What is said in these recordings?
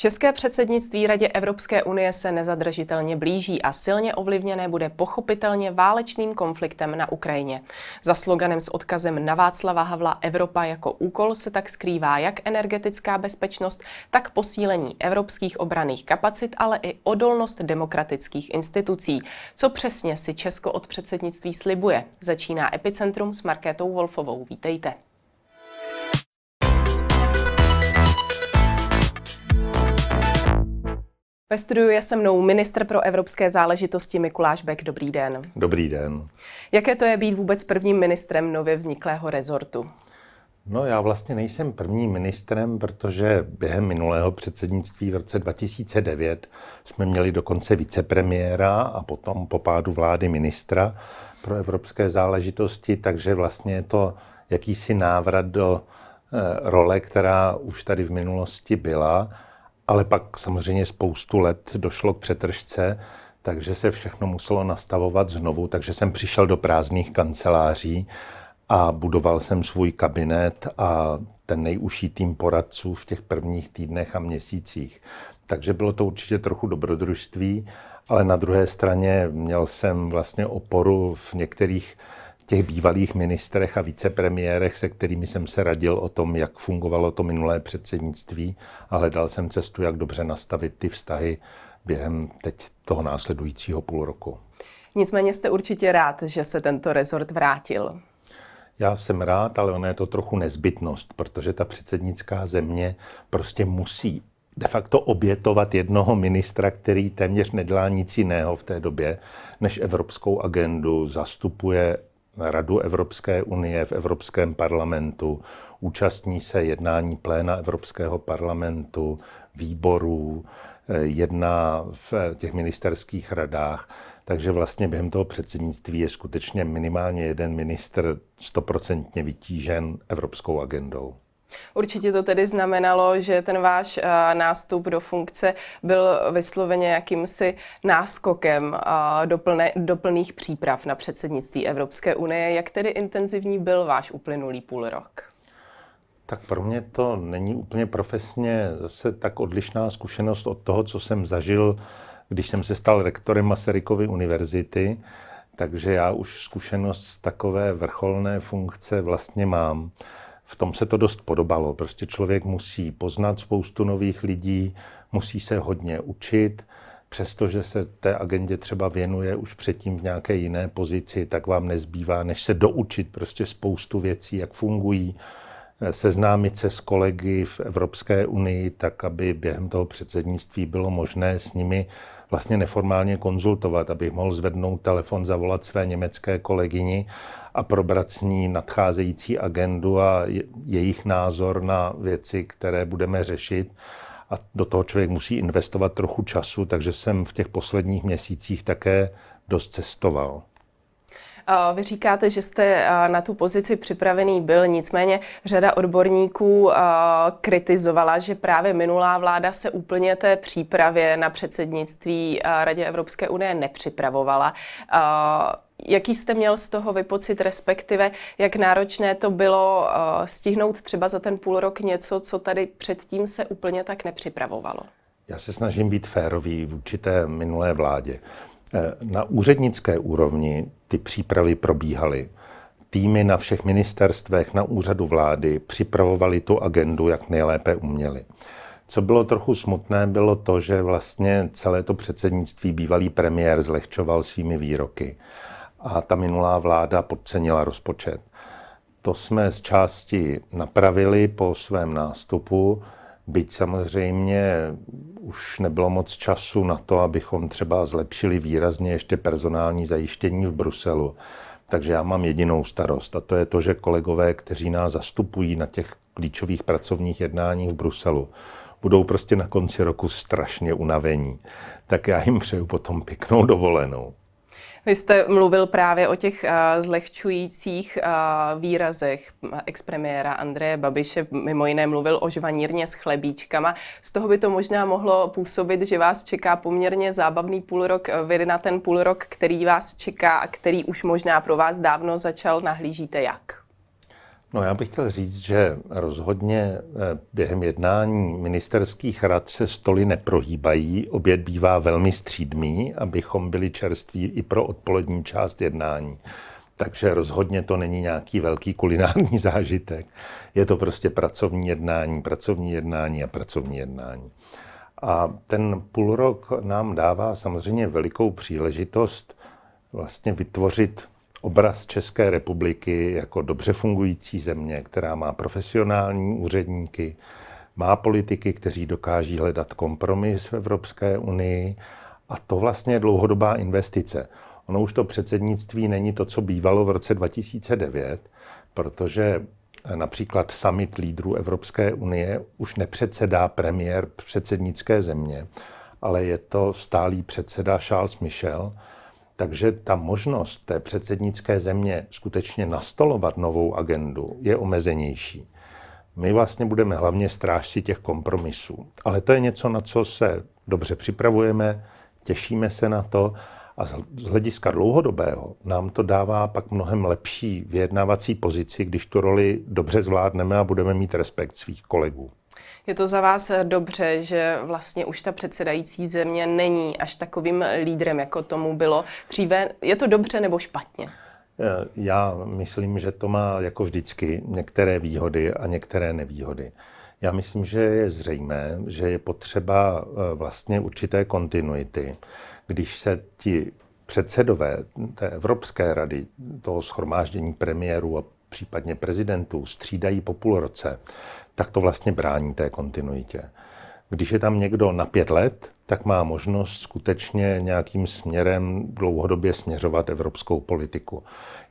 České předsednictví Radě Evropské unie se nezadržitelně blíží a silně ovlivněné bude pochopitelně válečným konfliktem na Ukrajině. Za sloganem s odkazem na Václava Havla Evropa jako úkol se tak skrývá jak energetická bezpečnost, tak posílení evropských obraných kapacit, ale i odolnost demokratických institucí. Co přesně si Česko od předsednictví slibuje? Začíná Epicentrum s Markétou Wolfovou. Vítejte. Ve studiu je se mnou ministr pro evropské záležitosti Mikuláš Bek. Dobrý den. Dobrý den. Jaké to je být vůbec prvním ministrem nově vzniklého rezortu? No já vlastně nejsem prvním ministrem, protože během minulého předsednictví v roce 2009 jsme měli dokonce vicepremiéra a potom po pádu vlády ministra pro evropské záležitosti, takže vlastně je to jakýsi návrat do eh, role, která už tady v minulosti byla ale pak samozřejmě spoustu let došlo k přetržce, takže se všechno muselo nastavovat znovu, takže jsem přišel do prázdných kanceláří a budoval jsem svůj kabinet a ten nejužší tým poradců v těch prvních týdnech a měsících. Takže bylo to určitě trochu dobrodružství, ale na druhé straně měl jsem vlastně oporu v některých těch bývalých ministrech a vicepremiérech, se kterými jsem se radil o tom, jak fungovalo to minulé předsednictví a hledal jsem cestu, jak dobře nastavit ty vztahy během teď toho následujícího půl roku. Nicméně jste určitě rád, že se tento rezort vrátil. Já jsem rád, ale ono je to trochu nezbytnost, protože ta předsednická země prostě musí de facto obětovat jednoho ministra, který téměř nedělá nic jiného v té době, než evropskou agendu, zastupuje Radu Evropské unie v Evropském parlamentu, účastní se jednání pléna Evropského parlamentu, výborů, eh, jedná v těch ministerských radách. Takže vlastně během toho předsednictví je skutečně minimálně jeden minister stoprocentně vytížen evropskou agendou. Určitě to tedy znamenalo, že ten váš eh, nástup do funkce byl vysloveně jakýmsi náskokem eh, do, do plných příprav na předsednictví Evropské unie. Jak tedy intenzivní byl váš uplynulý půl rok? Tak pro mě to není úplně profesně zase tak odlišná zkušenost od toho, co jsem zažil, když jsem se stal rektorem Masarykovy univerzity. Takže já už zkušenost z takové vrcholné funkce vlastně mám v tom se to dost podobalo. Prostě člověk musí poznat spoustu nových lidí, musí se hodně učit, přestože se té agendě třeba věnuje už předtím v nějaké jiné pozici, tak vám nezbývá, než se doučit prostě spoustu věcí, jak fungují, seznámit se s kolegy v Evropské unii, tak aby během toho předsednictví bylo možné s nimi vlastně neformálně konzultovat, abych mohl zvednout telefon, zavolat své německé kolegyni a probrat s ní nadcházející agendu a jejich názor na věci, které budeme řešit. A do toho člověk musí investovat trochu času, takže jsem v těch posledních měsících také dost cestoval. Vy říkáte, že jste na tu pozici připravený byl, nicméně řada odborníků kritizovala, že právě minulá vláda se úplně té přípravě na předsednictví Radě Evropské unie nepřipravovala. Jaký jste měl z toho vypocit, respektive jak náročné to bylo stihnout třeba za ten půl rok něco, co tady předtím se úplně tak nepřipravovalo? Já se snažím být férový v určité minulé vládě. Eh, na úřednické úrovni ty přípravy probíhaly. Týmy na všech ministerstvech, na úřadu vlády připravovali tu agendu, jak nejlépe uměli. Co bylo trochu smutné, bylo to, že vlastně celé to předsednictví bývalý premiér zlehčoval svými výroky a ta minulá vláda podcenila rozpočet. To jsme z části napravili po svém nástupu, byť samozřejmě už nebylo moc času na to, abychom třeba zlepšili výrazně ještě personální zajištění v Bruselu. Takže já mám jedinou starost a to je to, že kolegové, kteří nás zastupují na těch klíčových pracovních jednáních v Bruselu, budou prostě na konci roku strašně unavení. Tak já jim přeju potom pěknou dovolenou. Vy jste mluvil právě o těch uh, zlehčujících uh, výrazech expremiéra Andreje Babiše. Mimo jiné mluvil o žvanírně s chlebíčkama. Z toho by to možná mohlo působit, že vás čeká poměrně zábavný půlrok. Vy na ten půlrok, který vás čeká a který už možná pro vás dávno začal, nahlížíte jak? No já bych chtěl říct, že rozhodně eh, během jednání ministerských rad se stoly neprohýbají. Oběd bývá velmi střídmý, abychom byli čerství i pro odpolední část jednání. Takže rozhodně to není nějaký velký kulinární zážitek. Je to prostě pracovní jednání, pracovní jednání a pracovní jednání. A ten půl rok nám dává samozřejmě velikou příležitost vlastně vytvořit obraz České republiky jako dobře fungující země, která má profesionální úředníky, má politiky, kteří dokáží hledat kompromis v Evropské unii a to vlastně je dlouhodobá investice. Ono už to předsednictví není to, co bývalo v roce 2009, protože například summit lídrů Evropské unie už nepředsedá premiér předsednické země, ale je to stálý předseda Charles Michel, takže ta možnost té předsednické země skutečně nastolovat novou agendu je omezenější. My vlastně budeme hlavně strážci těch kompromisů. Ale to je něco, na co se dobře připravujeme, těšíme se na to a z hlediska dlouhodobého nám to dává pak mnohem lepší vyjednávací pozici, když tu roli dobře zvládneme a budeme mít respekt svých kolegů. Je to za vás dobře, že vlastně už ta předsedající země není až takovým lídrem, jako tomu bylo dříve. Je to dobře nebo špatně? Já myslím, že to má jako vždycky některé výhody a některé nevýhody. Já myslím, že je zřejmé, že je potřeba eh, vlastně určité kontinuity. Když se ti předsedové té Evropské rady, toho schromáždění premiérů a případně prezidentů střídají po půl roce, tak to vlastně brání té kontinuitě. Když je tam někdo na pět let, tak má možnost skutečně nějakým směrem dlouhodobě směřovat evropskou politiku.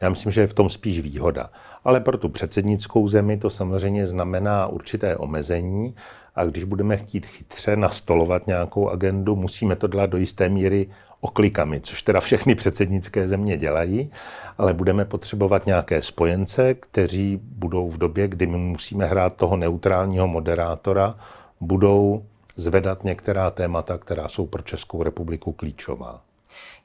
Já myslím, že je v tom spíš výhoda. Ale pro tu předsednickou zemi to samozřejmě znamená určité omezení a když budeme chtít chytře nastolovat nějakou agendu, musíme to dělat do jisté míry oklikami, což teda všechny předsednické země dělají, ale budeme potřebovat nějaké spojence, kteří budou v době, kdy my musíme hrát toho neutrálního moderátora, budou zvedat některá témata, která jsou pro Českou republiku klíčová.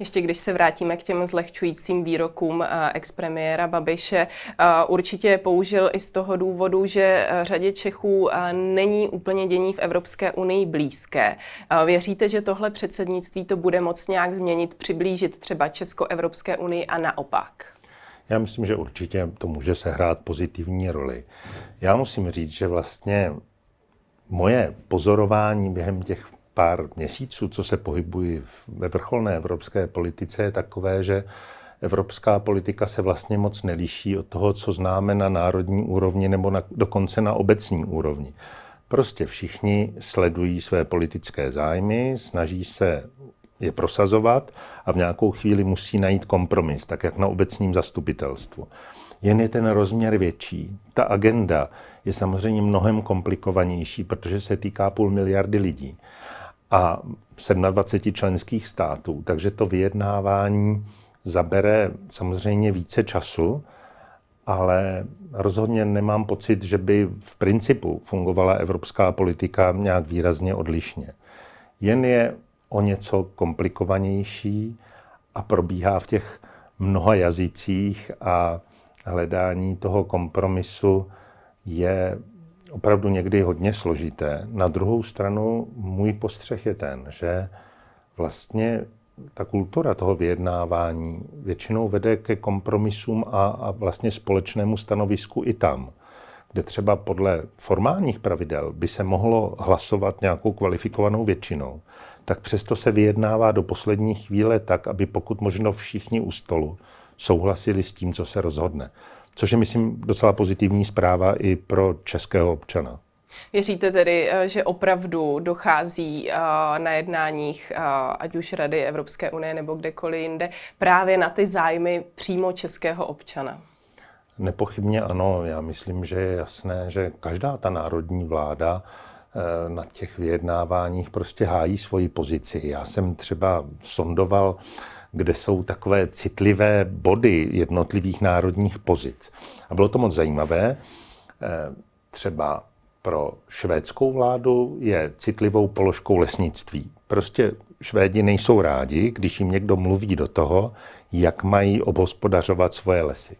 Ještě když se vrátíme k těm zlehčujícím výrokům eh, expremiéra Babiše, eh, určitě použil i z toho důvodu, že eh, řadě Čechů není úplně dění v Evropské unii blízké. Věříte, že tohle předsednictví to bude moc nějak změnit, přiblížit třeba Česko-Evropské unii a naopak? Já myslím, že určitě to může sehrát pozitivní roli. Já musím říct, že vlastně moje pozorování během těch pár měsíců, co se pohybují ve vrcholné evropské politice, je takové, že evropská politika se vlastně moc neliší od toho, co známe na národní úrovni nebo na, dokonce na obecní úrovni. Prostě všichni sledují své politické zájmy, snaží se je prosazovat a v nějakou chvíli musí najít kompromis, tak jak na obecním zastupitelstvu. Jen je ten rozměr větší. Ta agenda je samozřejmě mnohem komplikovanější, protože se týká půl miliardy lidí a 27 členských států, takže to vyjednávání zabere samozřejmě více času, ale rozhodně nemám pocit, že by v principu fungovala evropská politika nějak výrazně odlišně. Jen je o něco komplikovanější a probíhá v těch mnoha jazycích a hledání toho kompromisu je opravdu někdy hodně složité. Na druhou stranu můj postřeh je ten, že vlastně ta kultura toho vyjednávání většinou vede ke kompromisům a, a vlastně společnému stanovisku i tam, kde třeba podle formálních pravidel by se mohlo hlasovat nějakou kvalifikovanou většinou, tak přesto se vyjednává do poslední chvíle tak, aby pokud možno všichni u stolu souhlasili s tím, co se rozhodne což je, myslím, docela pozitivní zpráva i pro českého občana. Věříte tedy, eh, že opravdu dochází eh, na jednáních, eh, ať už Rady Evropské unie nebo kdekoliv jinde, právě na ty zájmy přímo českého občana? Nepochybně ano. Já myslím, že je jasné, že každá ta národní vláda na těch vyjednáváních prostě hájí svoji pozici. Já jsem třeba sondoval kde jsou takové citlivé body jednotlivých národních pozic. A bylo to moc zajímavé. Eh, třeba pro švédskou vládu je citlivou položkou lesnictví. Prostě Švédi nejsou rádi, když jim někdo mluví do toho, jak mají obhospodařovat svoje lesy.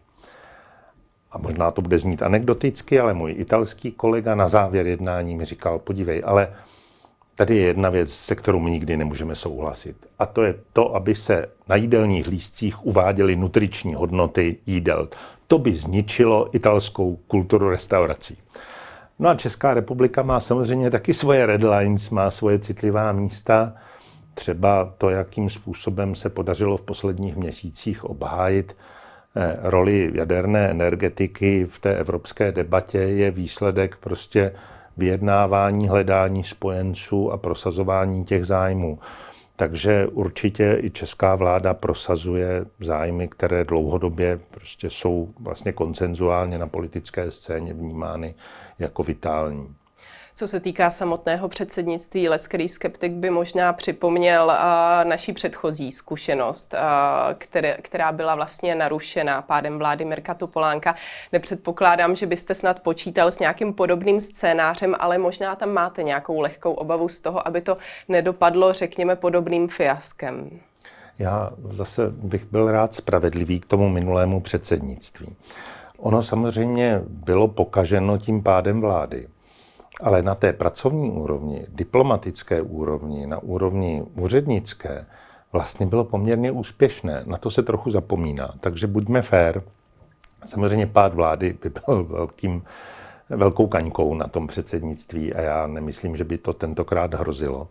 a možná to bude znít anekdoticky, ale můj italský kolega na závěr jednání mi říkal, podívej, ale tady je jedna věc, se kterou my nikdy nemůžeme souhlasit. A to je to, aby se na jídelních lístcích uváděly nutriční hodnoty jídel. To by zničilo italskou kulturu restaurací. No a Česká republika má samozřejmě taky svoje red lines, má svoje citlivá místa. Třeba to, jakým způsobem se podařilo v posledních měsících obhájit eh, roli jaderné energetiky v té evropské debatě, je výsledek prostě vyjednávání, hledání spojenců a prosazování těch zájmů. Takže určitě i česká vláda prosazuje zájmy, které dlouhodobě prostě jsou vlastně koncenzuálně na politické scéně vnímány jako vitální. Co se týká samotného předsednictví, lecký skeptik by možná připomněl naší předchozí zkušenost, která byla vlastně narušena pádem vlády Mirka Topolánka. Nepředpokládám, že byste snad počítal s nějakým podobným scénářem, ale možná tam máte nějakou lehkou obavu z toho, aby to nedopadlo, řekněme, podobným fiaskem. Já zase bych byl rád spravedlivý k tomu minulému předsednictví. Ono samozřejmě bylo pokaženo tím pádem vlády. Ale na té pracovní úrovni, diplomatické úrovni, na úrovni úřednické, vlastně bylo poměrně úspěšné. Na to se trochu zapomíná. Takže buďme fair. Samozřejmě pád vlády by byl velkým, velkou kaňkou na tom předsednictví a já nemyslím, že by to tentokrát hrozilo.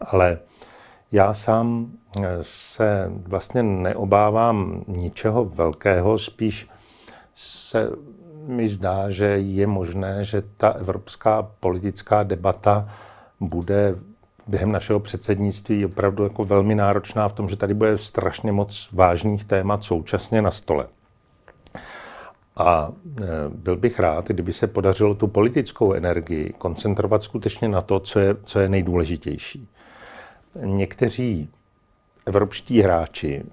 Ale já sám se vlastně neobávám ničeho velkého, spíš se mi zdá, že je možné, že ta evropská politická debata bude během našeho předsednictví opravdu jako velmi náročná v tom, že tady bude strašně moc vážných témat současně na stole. A e, byl bych rád, kdyby se podařilo tu politickou energii koncentrovat skutečně na to, co je, co je nejdůležitější. Někteří evropští hráči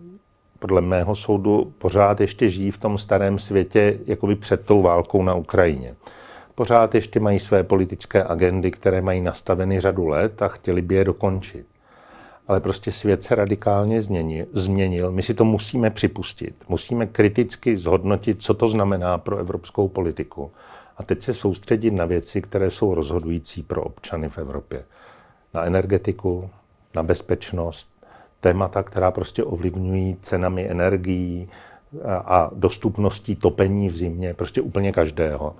podle mého soudu pořád ještě žijí v tom starém světě, jakoby před tou válkou na Ukrajině. Pořád ještě mají své politické agendy, které mají nastaveny řadu let a chtěli by je dokončit. Ale prostě svět se radikálně změnil. My si to musíme připustit. Musíme kriticky zhodnotit, co to znamená pro evropskou politiku. A teď se soustředit na věci, které jsou rozhodující pro občany v Evropě. Na energetiku, na bezpečnost, témata, která prostě ovlivňují cenami energií a dostupností topení v zimě, prostě úplně každého.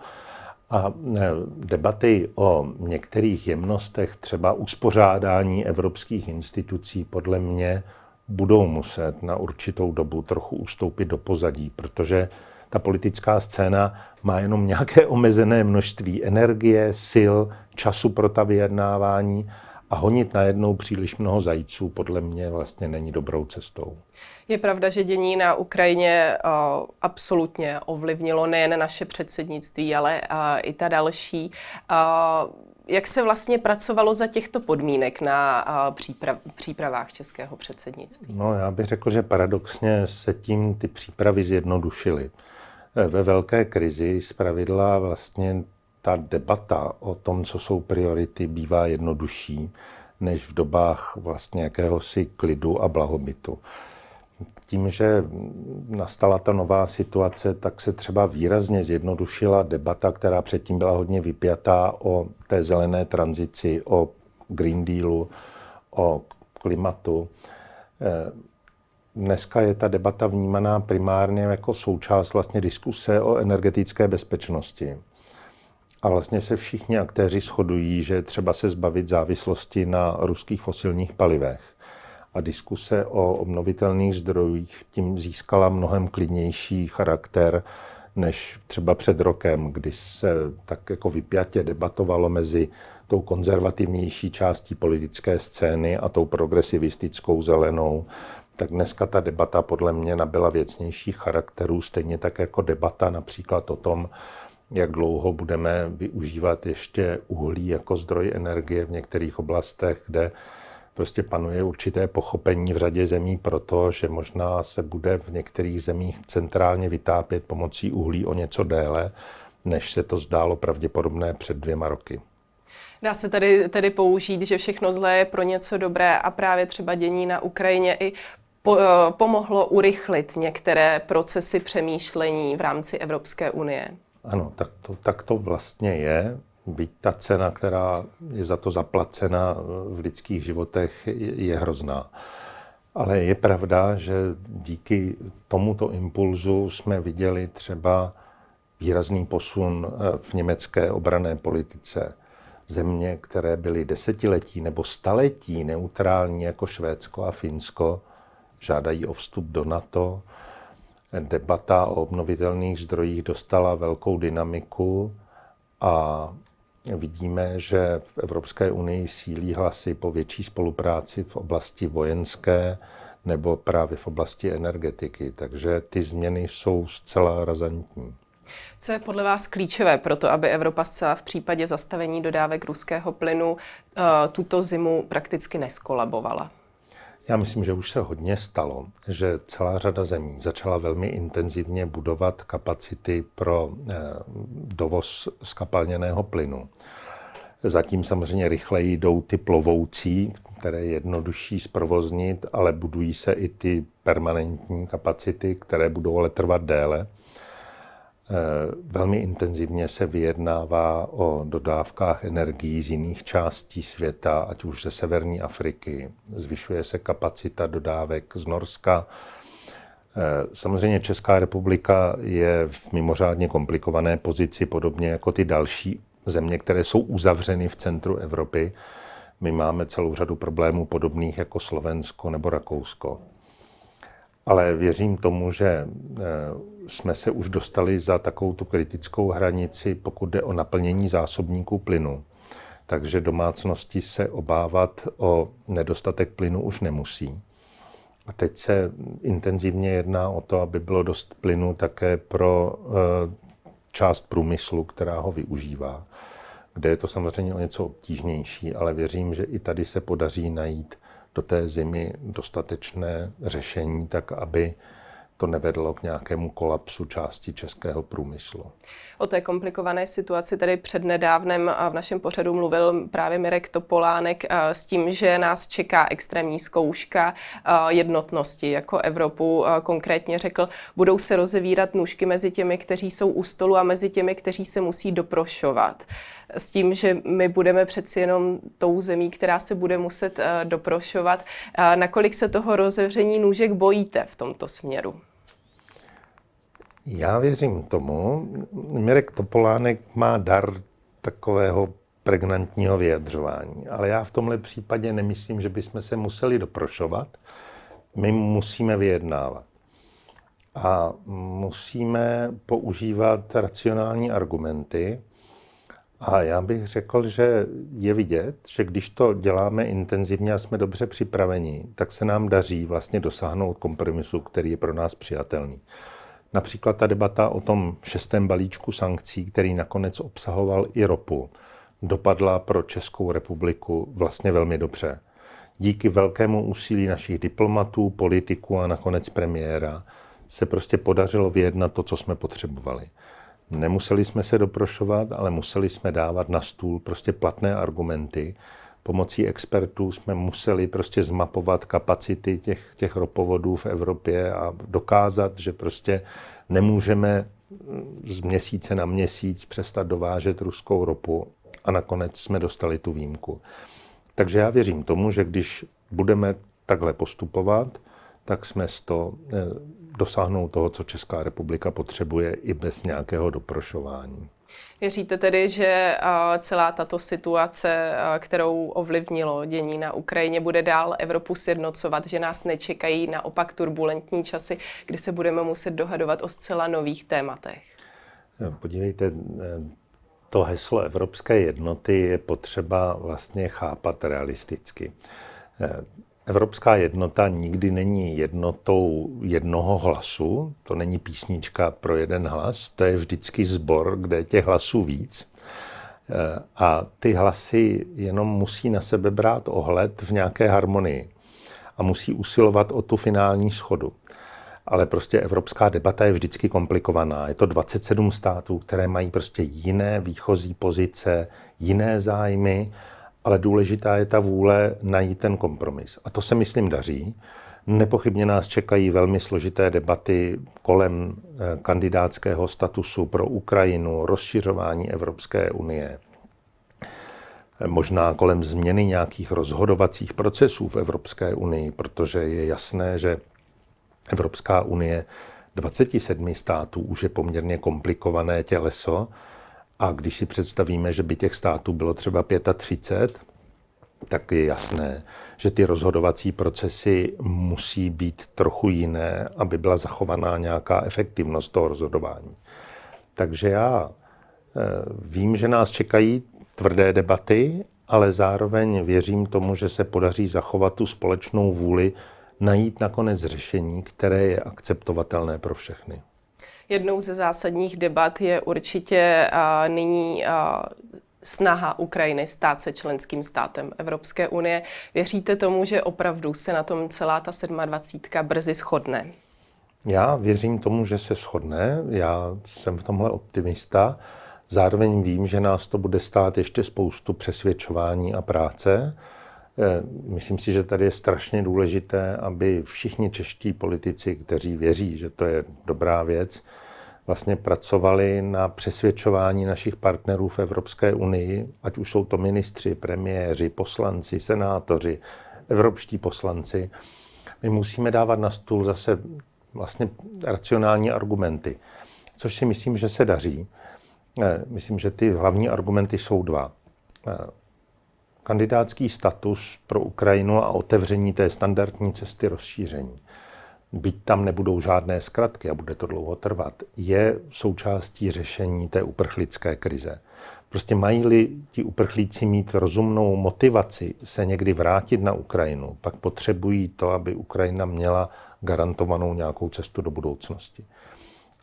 A e, debaty o některých jemnostech, třeba uspořádání evropských institucí, podle mě budou muset na určitou dobu trochu ustoupit do pozadí, protože ta politická scéna má jenom nějaké omezené množství energie, sil, času pro ta vyjednávání a honit najednou příliš mnoho zajíců podle mě vlastně není dobrou cestou. Je pravda, že dění na Ukrajině uh, absolutně ovlivnilo nejen naše předsednictví, ale uh, i ta další. Uh, jak se vlastně pracovalo za těchto podmínek na příprav, přípravách českého předsednictví? No, já bych řekl, že paradoxně se tím ty přípravy zjednodušily. Ve velké krizi zpravidla vlastně ta debata o tom, co jsou priority, bývá jednodušší než v dobách vlastně jakéhosi klidu a blahobytu. Tím, že nastala ta nová situace, tak se třeba výrazně zjednodušila debata, která předtím byla hodně vypjatá o té zelené tranzici, o Green Dealu, o klimatu. Dneska je ta debata vnímaná primárně jako součást vlastně diskuse o energetické bezpečnosti. A vlastně se všichni aktéři shodují, že třeba se zbavit závislosti na ruských fosilních palivech. A diskuse o obnovitelných zdrojích tím získala mnohem klidnější charakter než třeba před rokem, kdy se tak jako vypjatě debatovalo mezi tou konzervativnější částí politické scény a tou progresivistickou zelenou, tak dneska ta debata podle mě nabyla věcnějších charakterů, stejně tak jako debata například o tom, jak dlouho budeme využívat ještě uhlí jako zdroj energie v některých oblastech, kde prostě panuje určité pochopení v řadě zemí pro to, že možná se bude v některých zemích centrálně vytápět pomocí uhlí o něco déle, než se to zdálo pravděpodobné před dvěma roky. Dá se tady tedy použít, že všechno zlé je pro něco dobré a právě třeba dění na Ukrajině i po, eh, pomohlo urychlit některé procesy přemýšlení v rámci Evropské unie. Ano, tak to, tak to vlastně je. Byť ta cena, která je za to zaplacena v lidských životech, je, je hrozná. Ale je pravda, že díky tomuto impulzu jsme viděli třeba výrazný posun eh, v německé obrané politice. Země, které byly desetiletí nebo staletí neutrální jako Švédsko a Finsko, žádají o vstup do NATO. Debata o obnovitelných zdrojích dostala velkou dynamiku a vidíme, že v Evropské unii sílí hlasy po větší spolupráci v oblasti vojenské nebo právě v oblasti energetiky. Takže ty změny jsou zcela razantní. Co je podle vás klíčové pro to, aby Evropa zcela v případě zastavení dodávek ruského plynu eh, tuto zimu prakticky neskolabovala? Já myslím, že už se hodně stalo, že celá řada zemí začala velmi intenzivně budovat kapacity pro eh, dovoz skapalněného plynu. Zatím samozřejmě rychleji jdou ty plovoucí, které je jednodušší zprovoznit, ale budují se i ty permanentní kapacity, které budou ale trvat déle. Eh, velmi intenzivně se vyjednává o dodávkách energií z jiných částí světa, ať už ze severní Afriky. Zvyšuje se kapacita dodávek z Norska. Eh, samozřejmě Česká republika je v mimořádně komplikované pozici, podobně jako ty další země, které jsou uzavřeny v centru Evropy. My máme celou řadu problémů podobných jako Slovensko nebo Rakousko. Ale věřím tomu, že eh, jsme se už dostali za takovou tu kritickou hranici, pokud jde o naplnění zásobníků plynu. Takže domácnosti se obávat o nedostatek plynu už nemusí. A teď se intenzivně jedná o to, aby bylo dost plynu také pro eh, část průmyslu, která ho využívá, kde je to samozřejmě o něco obtížnější, ale věřím, že i tady se podaří najít do té zimy dostatečné řešení, tak aby to nevedlo k nějakému kolapsu části českého průmyslu. O té komplikované situaci tady přednedávnem v našem pořadu mluvil právě Mirek Topolánek s tím, že nás čeká extrémní zkouška jednotnosti jako Evropu. Konkrétně řekl, budou se rozevírat nůžky mezi těmi, kteří jsou u stolu a mezi těmi, kteří se musí doprošovat s tím, že my budeme přeci jenom tou zemí, která se bude muset doprošovat. Nakolik se toho rozevření nůžek bojíte v tomto směru? Já věřím tomu. Mirek Topolánek má dar takového pregnantního vyjadřování. Ale já v tomhle případě nemyslím, že bychom se museli doprošovat. My musíme vyjednávat. A musíme používat racionální argumenty. A já bych řekl, že je vidět, že když to děláme intenzivně a jsme dobře připraveni, tak se nám daří vlastně dosáhnout kompromisu, který je pro nás přijatelný. Například ta debata o tom šestém balíčku sankcí, který nakonec obsahoval i ropu, dopadla pro Českou republiku vlastně velmi dobře. Díky velkému úsilí našich diplomatů, politiků a nakonec premiéra se prostě podařilo vyjednat to, co jsme potřebovali. Nemuseli jsme se doprošovat, ale museli jsme dávat na stůl prostě platné argumenty. Pomocí expertů jsme museli prostě zmapovat kapacity těch, těch ropovodů v Evropě a dokázat, že prostě nemůžeme z měsíce na měsíc přestat dovážet ruskou ropu a nakonec jsme dostali tu výjimku. Takže já věřím tomu, že když budeme takhle postupovat, tak jsme z to dosáhnout toho, co Česká republika potřebuje i bez nějakého doprošování. Věříte tedy, že celá tato situace, kterou ovlivnilo dění na Ukrajině, bude dál Evropu sjednocovat, že nás nečekají naopak turbulentní časy, kdy se budeme muset dohadovat o zcela nových tématech? Podívejte, to heslo Evropské jednoty je potřeba vlastně chápat realisticky. Evropská jednota nikdy není jednotou jednoho hlasu, to není písnička pro jeden hlas, to je vždycky sbor, kde je těch hlasů víc. Eh, a ty hlasy jenom musí na sebe brát ohled v nějaké harmonii a musí usilovat o tu finální schodu. Ale prostě evropská debata je vždycky komplikovaná. Je to 27 států, které mají prostě jiné výchozí pozice, jiné zájmy ale důležitá je ta vůle najít ten kompromis. A to se, myslím, daří. Nepochybně nás čekají velmi složité debaty kolem eh, kandidátského statusu pro Ukrajinu, rozšiřování Evropské unie, možná kolem změny nějakých rozhodovacích procesů v Evropské unii, protože je jasné, že Evropská unie 27 států už je poměrně komplikované těleso a když si představíme, že by těch států bylo třeba 35, tak je jasné, že ty rozhodovací procesy musí být trochu jiné, aby byla zachovaná nějaká efektivnost toho rozhodování. Takže já eh, vím, že nás čekají tvrdé debaty, ale zároveň věřím tomu, že se podaří zachovat tu společnou vůli najít nakonec řešení, které je akceptovatelné pro všechny. Jednou ze zásadních debat je určitě nyní snaha Ukrajiny stát se členským státem Evropské unie. Věříte tomu, že opravdu se na tom celá ta 27. brzy shodne? Já věřím tomu, že se shodne. Já jsem v tomhle optimista. Zároveň vím, že nás to bude stát ještě spoustu přesvědčování a práce. Eh, myslím si, že tady je strašně důležité, aby všichni čeští politici, kteří věří, že to je dobrá věc, vlastně pracovali na přesvědčování našich partnerů v Evropské unii, ať už jsou to ministři, premiéři, poslanci, senátoři, evropští poslanci. My musíme dávat na stůl zase vlastně racionální argumenty, což si myslím, že se daří. Eh, myslím, že ty hlavní argumenty jsou dva. Eh, kandidátský status pro Ukrajinu a otevření té standardní cesty rozšíření byť tam nebudou žádné zkratky a bude to dlouho trvat, je součástí řešení té uprchlické krize. Prostě mají-li ti uprchlíci mít rozumnou motivaci se někdy vrátit na Ukrajinu, pak potřebují to, aby Ukrajina měla garantovanou nějakou cestu do budoucnosti.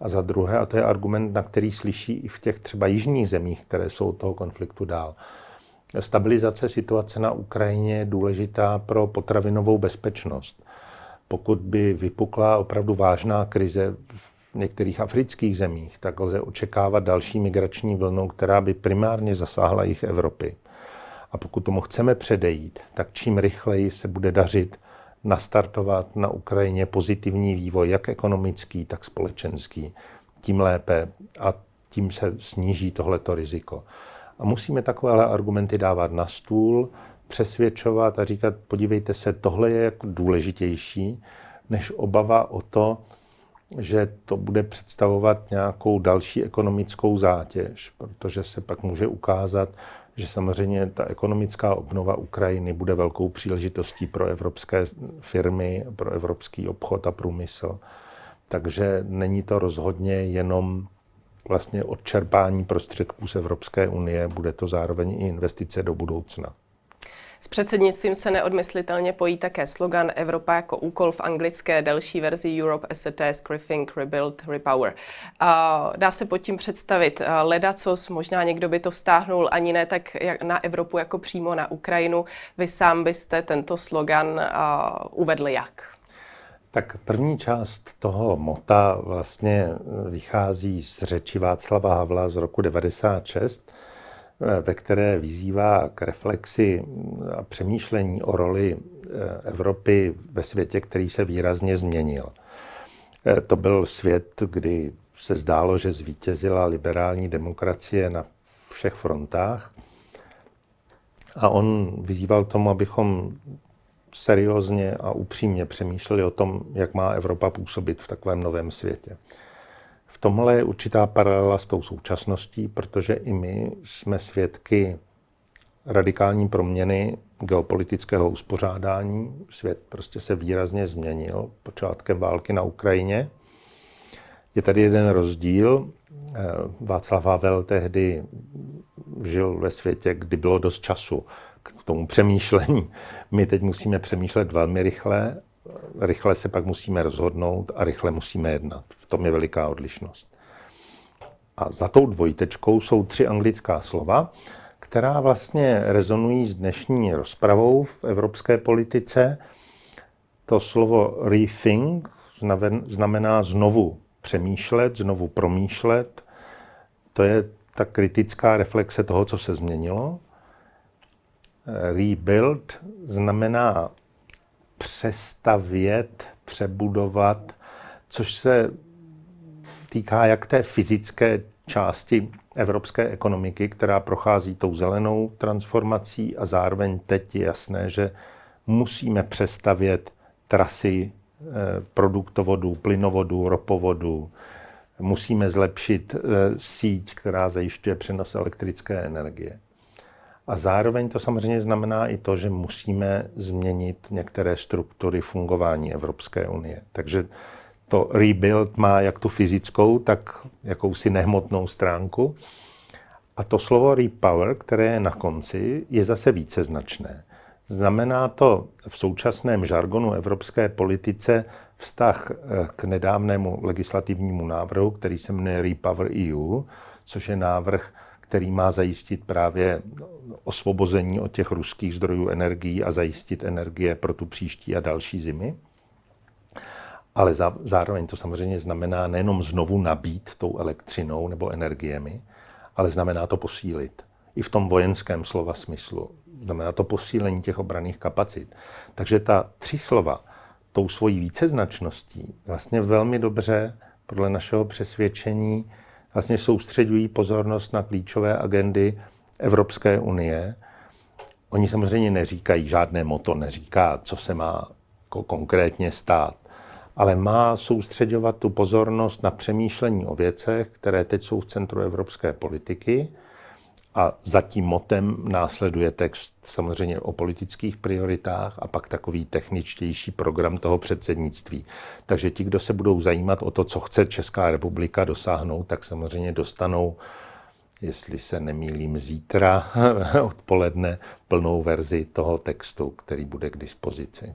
A za druhé, a to je argument, na který slyší i v těch třeba jižních zemích, které jsou od toho konfliktu dál, stabilizace situace na Ukrajině je důležitá pro potravinovou bezpečnost pokud by vypukla opravdu vážná krize v některých afrických zemích, tak lze očekávat další migrační vlnu, která by primárně zasáhla jich Evropy. A pokud tomu chceme předejít, tak čím rychleji se bude dařit nastartovat na Ukrajině pozitivní vývoj, jak ekonomický, tak společenský, tím lépe a tím se sníží tohleto riziko. A musíme takovéhle argumenty dávat na stůl, přesvědčovat a říkat, podívejte se, tohle je jako důležitější, než obava o to, že to bude představovat nějakou další ekonomickou zátěž, protože se pak může ukázat, že samozřejmě ta ekonomická obnova Ukrajiny bude velkou příležitostí pro evropské firmy, pro evropský obchod a průmysl. Takže není to rozhodně jenom vlastně odčerpání prostředků z Evropské unie, bude to zároveň i investice do budoucna. S předsednictvím se neodmyslitelně pojí také slogan Evropa jako úkol v anglické delší verzi Europe as a task, rethink, rebuild, repower. A dá se pod tím představit ledacos, možná někdo by to vztáhnul ani ne tak na Evropu jako přímo na Ukrajinu. Vy sám byste tento slogan uvedli jak? Tak první část toho mota vlastně vychází z řeči Václava Havla z roku 96, Eh, ve které vyzývá k reflexi a přemýšlení o roli eh, Evropy ve světě, který se výrazně změnil. Eh, to byl svět, kdy se zdálo, že zvítězila liberální demokracie na všech frontách. A on vyzýval tomu, abychom seriózně a upřímně přemýšleli o tom, jak má Evropa působit v takovém novém světě. V tomhle je určitá paralela s tou současností, protože i my jsme svědky radikální proměny geopolitického uspořádání. Svět prostě se výrazně změnil počátkem války na Ukrajině. Je tady jeden rozdíl. Eh, Václav Havel tehdy žil ve světě, kdy bylo dost času k tomu přemýšlení. My teď musíme přemýšlet velmi rychle rychle se pak musíme rozhodnout a rychle musíme jednat. V tom je veliká odlišnost. A za tou dvojtečkou jsou tři anglická slova, která vlastně rezonují s dnešní rozpravou v evropské politice. To slovo rethink znamená znovu přemýšlet, znovu promýšlet. To je ta kritická reflexe toho, co se změnilo. Rebuild znamená přestavět, přebudovat, což se týká jak té fyzické části evropské ekonomiky, která prochází tou zelenou transformací a zároveň teď je jasné, že musíme přestavět trasy eh, produktovodů, plynovodů, ropovodů, musíme zlepšit eh, síť, která zajišťuje přenos elektrické energie. A zároveň to samozřejmě znamená i to, že musíme změnit některé struktury fungování Evropské unie. Takže to rebuild má jak tu fyzickou, tak jakousi nehmotnou stránku. A to slovo repower, které je na konci, je zase více značné. Znamená to v současném žargonu evropské politice vztah eh, k nedávnému legislativnímu návrhu, který se jmenuje Repower EU, což je návrh, který má zajistit právě osvobození od těch ruských zdrojů energií a zajistit energie pro tu příští a další zimy. Ale zároveň to samozřejmě znamená nejenom znovu nabít tou elektřinou nebo energiemi, ale znamená to posílit. I v tom vojenském slova smyslu. Znamená to posílení těch obraných kapacit. Takže ta tři slova tou svojí víceznačností vlastně velmi dobře podle našeho přesvědčení vlastně soustředují pozornost na klíčové agendy Evropské unie. Oni samozřejmě neříkají, žádné moto neříká, co se má konkrétně stát, ale má soustředovat tu pozornost na přemýšlení o věcech, které teď jsou v centru evropské politiky a za tím motem následuje text samozřejmě o politických prioritách a pak takový techničtější program toho předsednictví. Takže ti, kdo se budou zajímat o to, co chce Česká republika dosáhnout, tak samozřejmě dostanou, jestli se nemýlím, zítra odpoledne plnou verzi toho textu, který bude k dispozici.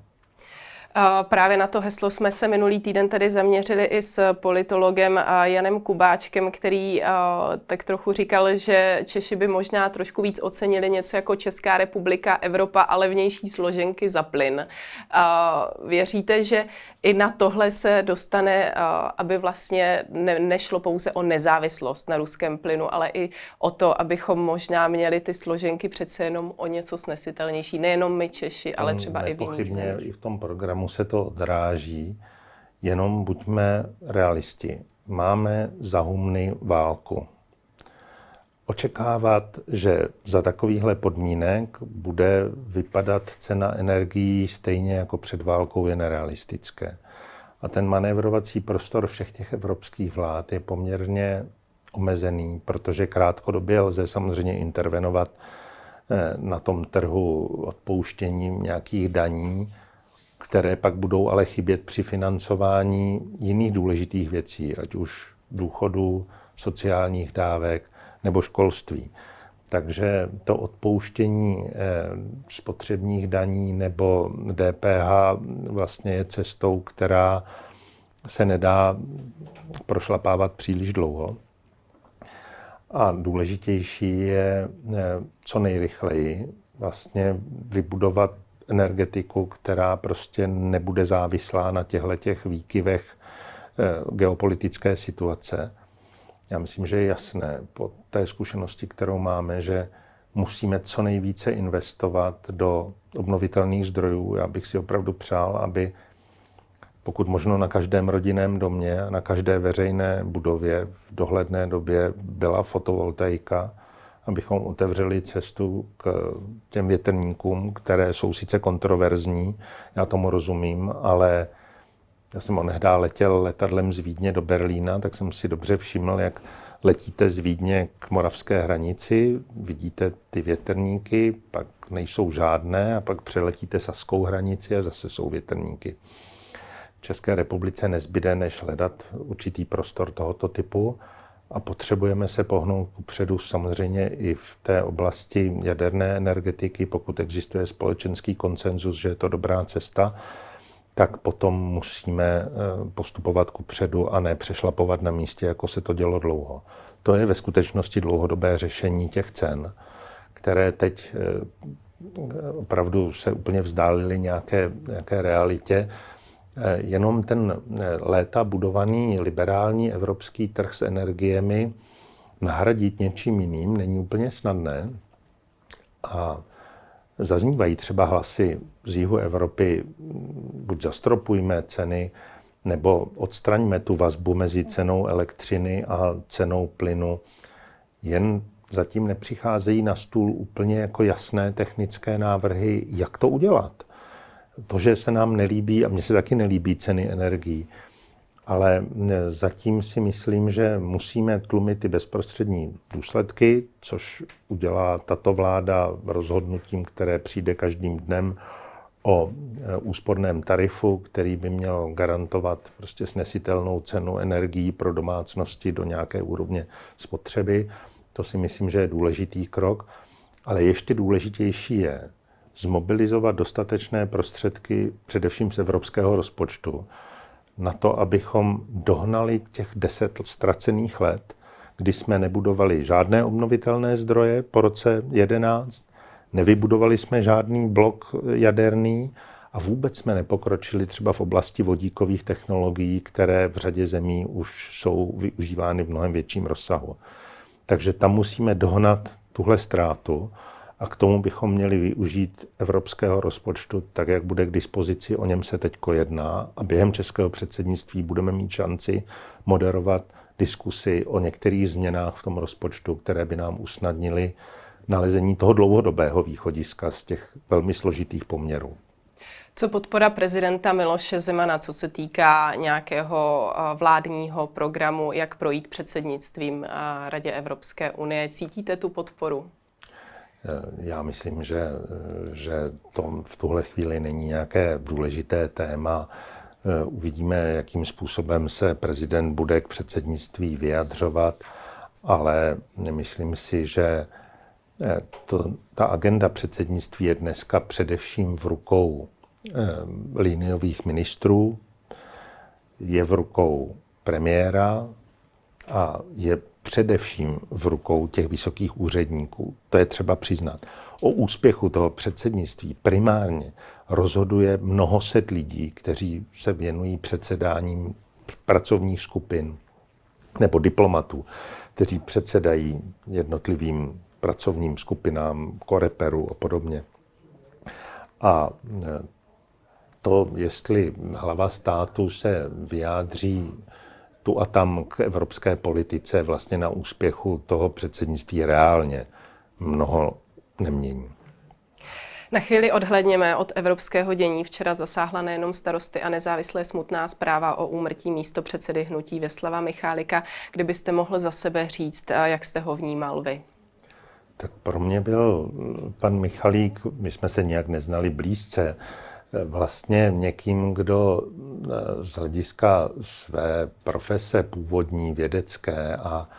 Právě na to heslo jsme se minulý týden tedy zaměřili i s politologem Janem Kubáčkem, který tak trochu říkal, že Češi by možná trošku víc ocenili něco jako Česká republika, Evropa a levnější složenky za plyn. Věříte, že i na tohle se dostane, aby vlastně ne, nešlo pouze o nezávislost na ruském plynu, ale i o to, abychom možná měli ty složenky přece jenom o něco snesitelnější. Nejenom my Češi, ale třeba i v jiných zemích. i v tom programu se to odráží, jenom buďme realisti. Máme za humny válku. Očekávat, že za takovýchhle podmínek bude vypadat cena energií stejně jako před válkou je nerealistické. A ten manévrovací prostor všech těch evropských vlád je poměrně omezený, protože krátkodobě lze samozřejmě intervenovat eh, na tom trhu odpouštěním nějakých daní, které pak budou ale chybět při financování jiných důležitých věcí, ať už důchodu, sociálních dávek nebo školství. Takže to odpouštění eh, spotřebních daní nebo DPH vlastně je cestou, která se nedá prošlapávat příliš dlouho. A důležitější je eh, co nejrychleji vlastně vybudovat energetiku, která prostě nebude závislá na těchto těch výkyvech eh, geopolitické situace. Já myslím, že je jasné po té zkušenosti, kterou máme, že musíme co nejvíce investovat do obnovitelných zdrojů. Já bych si opravdu přál, aby pokud možno na každém rodinném domě na každé veřejné budově v dohledné době byla fotovoltaika, abychom otevřeli cestu k těm větrníkům, které jsou sice kontroverzní, já tomu rozumím, ale já jsem onehdá letěl letadlem z Vídně do Berlína, tak jsem si dobře všiml, jak letíte z Vídně k moravské hranici, vidíte ty větrníky, pak nejsou žádné a pak přeletíte saskou hranici a zase jsou větrníky. V České republice nezbyde, než hledat určitý prostor tohoto typu a potřebujeme se pohnout kupředu samozřejmě i v té oblasti jaderné energetiky, pokud existuje společenský konsenzus, že je to dobrá cesta, tak potom musíme eh, postupovat kupředu a ne přešlapovat na místě, jako se to dělo dlouho. To je ve skutečnosti dlouhodobé řešení těch cen, které teď eh, opravdu se úplně vzdálily nějaké, nějaké realitě Eh, jenom ten léta budovaný liberální evropský trh s energiemi nahradit něčím jiným není úplně snadné. A zaznívají třeba hlasy z jihu Evropy, buď zastropujme ceny, nebo odstraňme tu vazbu mezi cenou elektřiny a cenou plynu. Jen zatím nepřicházejí na stůl úplně jako jasné technické návrhy, jak to udělat. To, že se nám nelíbí, a mně se taky nelíbí ceny energií, ale zatím si myslím, že musíme tlumit ty bezprostřední důsledky, což udělá tato vláda rozhodnutím, které přijde každým dnem o e, úsporném tarifu, který by měl garantovat prostě snesitelnou cenu energií pro domácnosti do nějaké úrovně spotřeby. To si myslím, že je důležitý krok. Ale ještě důležitější je zmobilizovat dostatečné prostředky, především z evropského rozpočtu, na to, abychom dohnali těch deset ztracených let, kdy jsme nebudovali žádné obnovitelné zdroje po roce 11, nevybudovali jsme žádný blok jaderný a vůbec jsme nepokročili třeba v oblasti vodíkových technologií, které v řadě zemí už jsou využívány v mnohem větším rozsahu. Takže tam musíme dohnat tuhle ztrátu a k tomu bychom měli využít evropského rozpočtu tak, jak bude k dispozici, o něm se teď jedná a během českého předsednictví budeme mít šanci moderovat diskusy o některých změnách v tom rozpočtu, které by nám usnadnily nalezení toho dlouhodobého východiska z těch velmi složitých poměrů. Co podpora prezidenta Miloše Zemana, co se týká nějakého vládního programu, jak projít předsednictvím Radě Evropské unie, cítíte tu podporu? Eh, já myslím, že, eh, že to v tuhle chvíli není nějaké důležité téma. Eh, uvidíme, jakým způsobem se prezident bude k předsednictví vyjadřovat, ale myslím si, že to, ta agenda předsednictví je dneska především v rukou liniových ministrů, je v rukou premiéra a je především v rukou těch vysokých úředníků. To je třeba přiznat. O úspěchu toho předsednictví primárně rozhoduje mnoho set lidí, kteří se věnují předsedáním pracovních skupin nebo diplomatů, kteří předsedají jednotlivým pracovním skupinám, koreperu a podobně. A e, to, jestli hlava státu se vyjádří tu a tam k evropské politice vlastně na úspěchu toho předsednictví reálně mnoho nemění. Na chvíli odhledněme od evropského dění. Včera zasáhla nejenom starosty a nezávislé smutná zpráva o úmrtí místo předsedy hnutí Veslava Michálika. Kdybyste mohl za sebe říct, jak jste ho vnímal vy? Tak pro mě byl pan Michalík, my jsme se nějak neznali blízce, vlastně někým, kdo eh, z hlediska své profese původní, vědecké a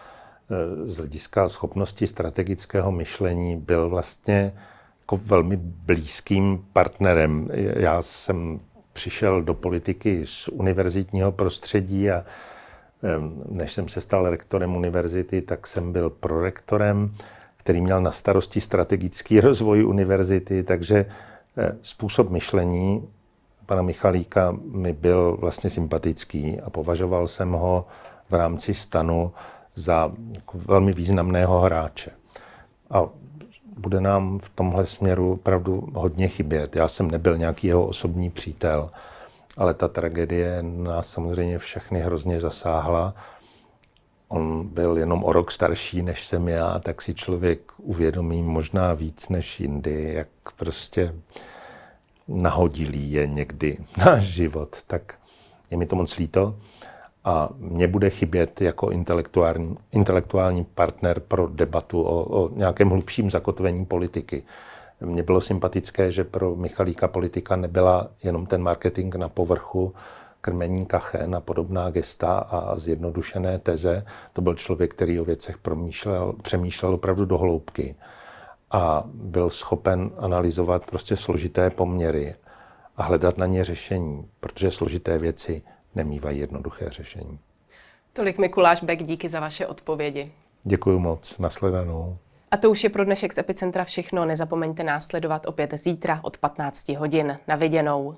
eh, z hlediska schopnosti strategického myšlení byl vlastně jako velmi blízkým partnerem. Já jsem přišel do politiky z univerzitního prostředí a eh, než jsem se stal rektorem univerzity, tak jsem byl prorektorem, který měl na starosti strategický rozvoj univerzity, takže způsob myšlení pana Michalíka mi byl vlastně sympatický a považoval jsem ho v rámci stanu za jako velmi významného hráče. A bude nám v tomhle směru opravdu hodně chybět. Já jsem nebyl nějaký jeho osobní přítel, ale ta tragédie nás samozřejmě všechny hrozně zasáhla. On byl jenom o rok starší, než jsem já, tak si člověk uvědomí možná víc než jindy, jak prostě nahodilý je někdy náš život. Tak je mi to moc líto a mě bude chybět jako intelektuální, intelektuální partner pro debatu o, o nějakém hlubším zakotvení politiky. Mně bylo sympatické, že pro Michalíka politika nebyla jenom ten marketing na povrchu, krmení kachen a podobná gesta a zjednodušené teze. To byl člověk, který o věcech promýšlel, přemýšlel opravdu do hloubky a byl schopen analyzovat prostě složité poměry a hledat na ně řešení, protože složité věci nemývají jednoduché řešení. Tolik Mikuláš Beck, díky za vaše odpovědi. Děkuji moc, nasledanou. A to už je pro dnešek z Epicentra všechno. Nezapomeňte následovat opět zítra od 15 hodin. Na viděnou.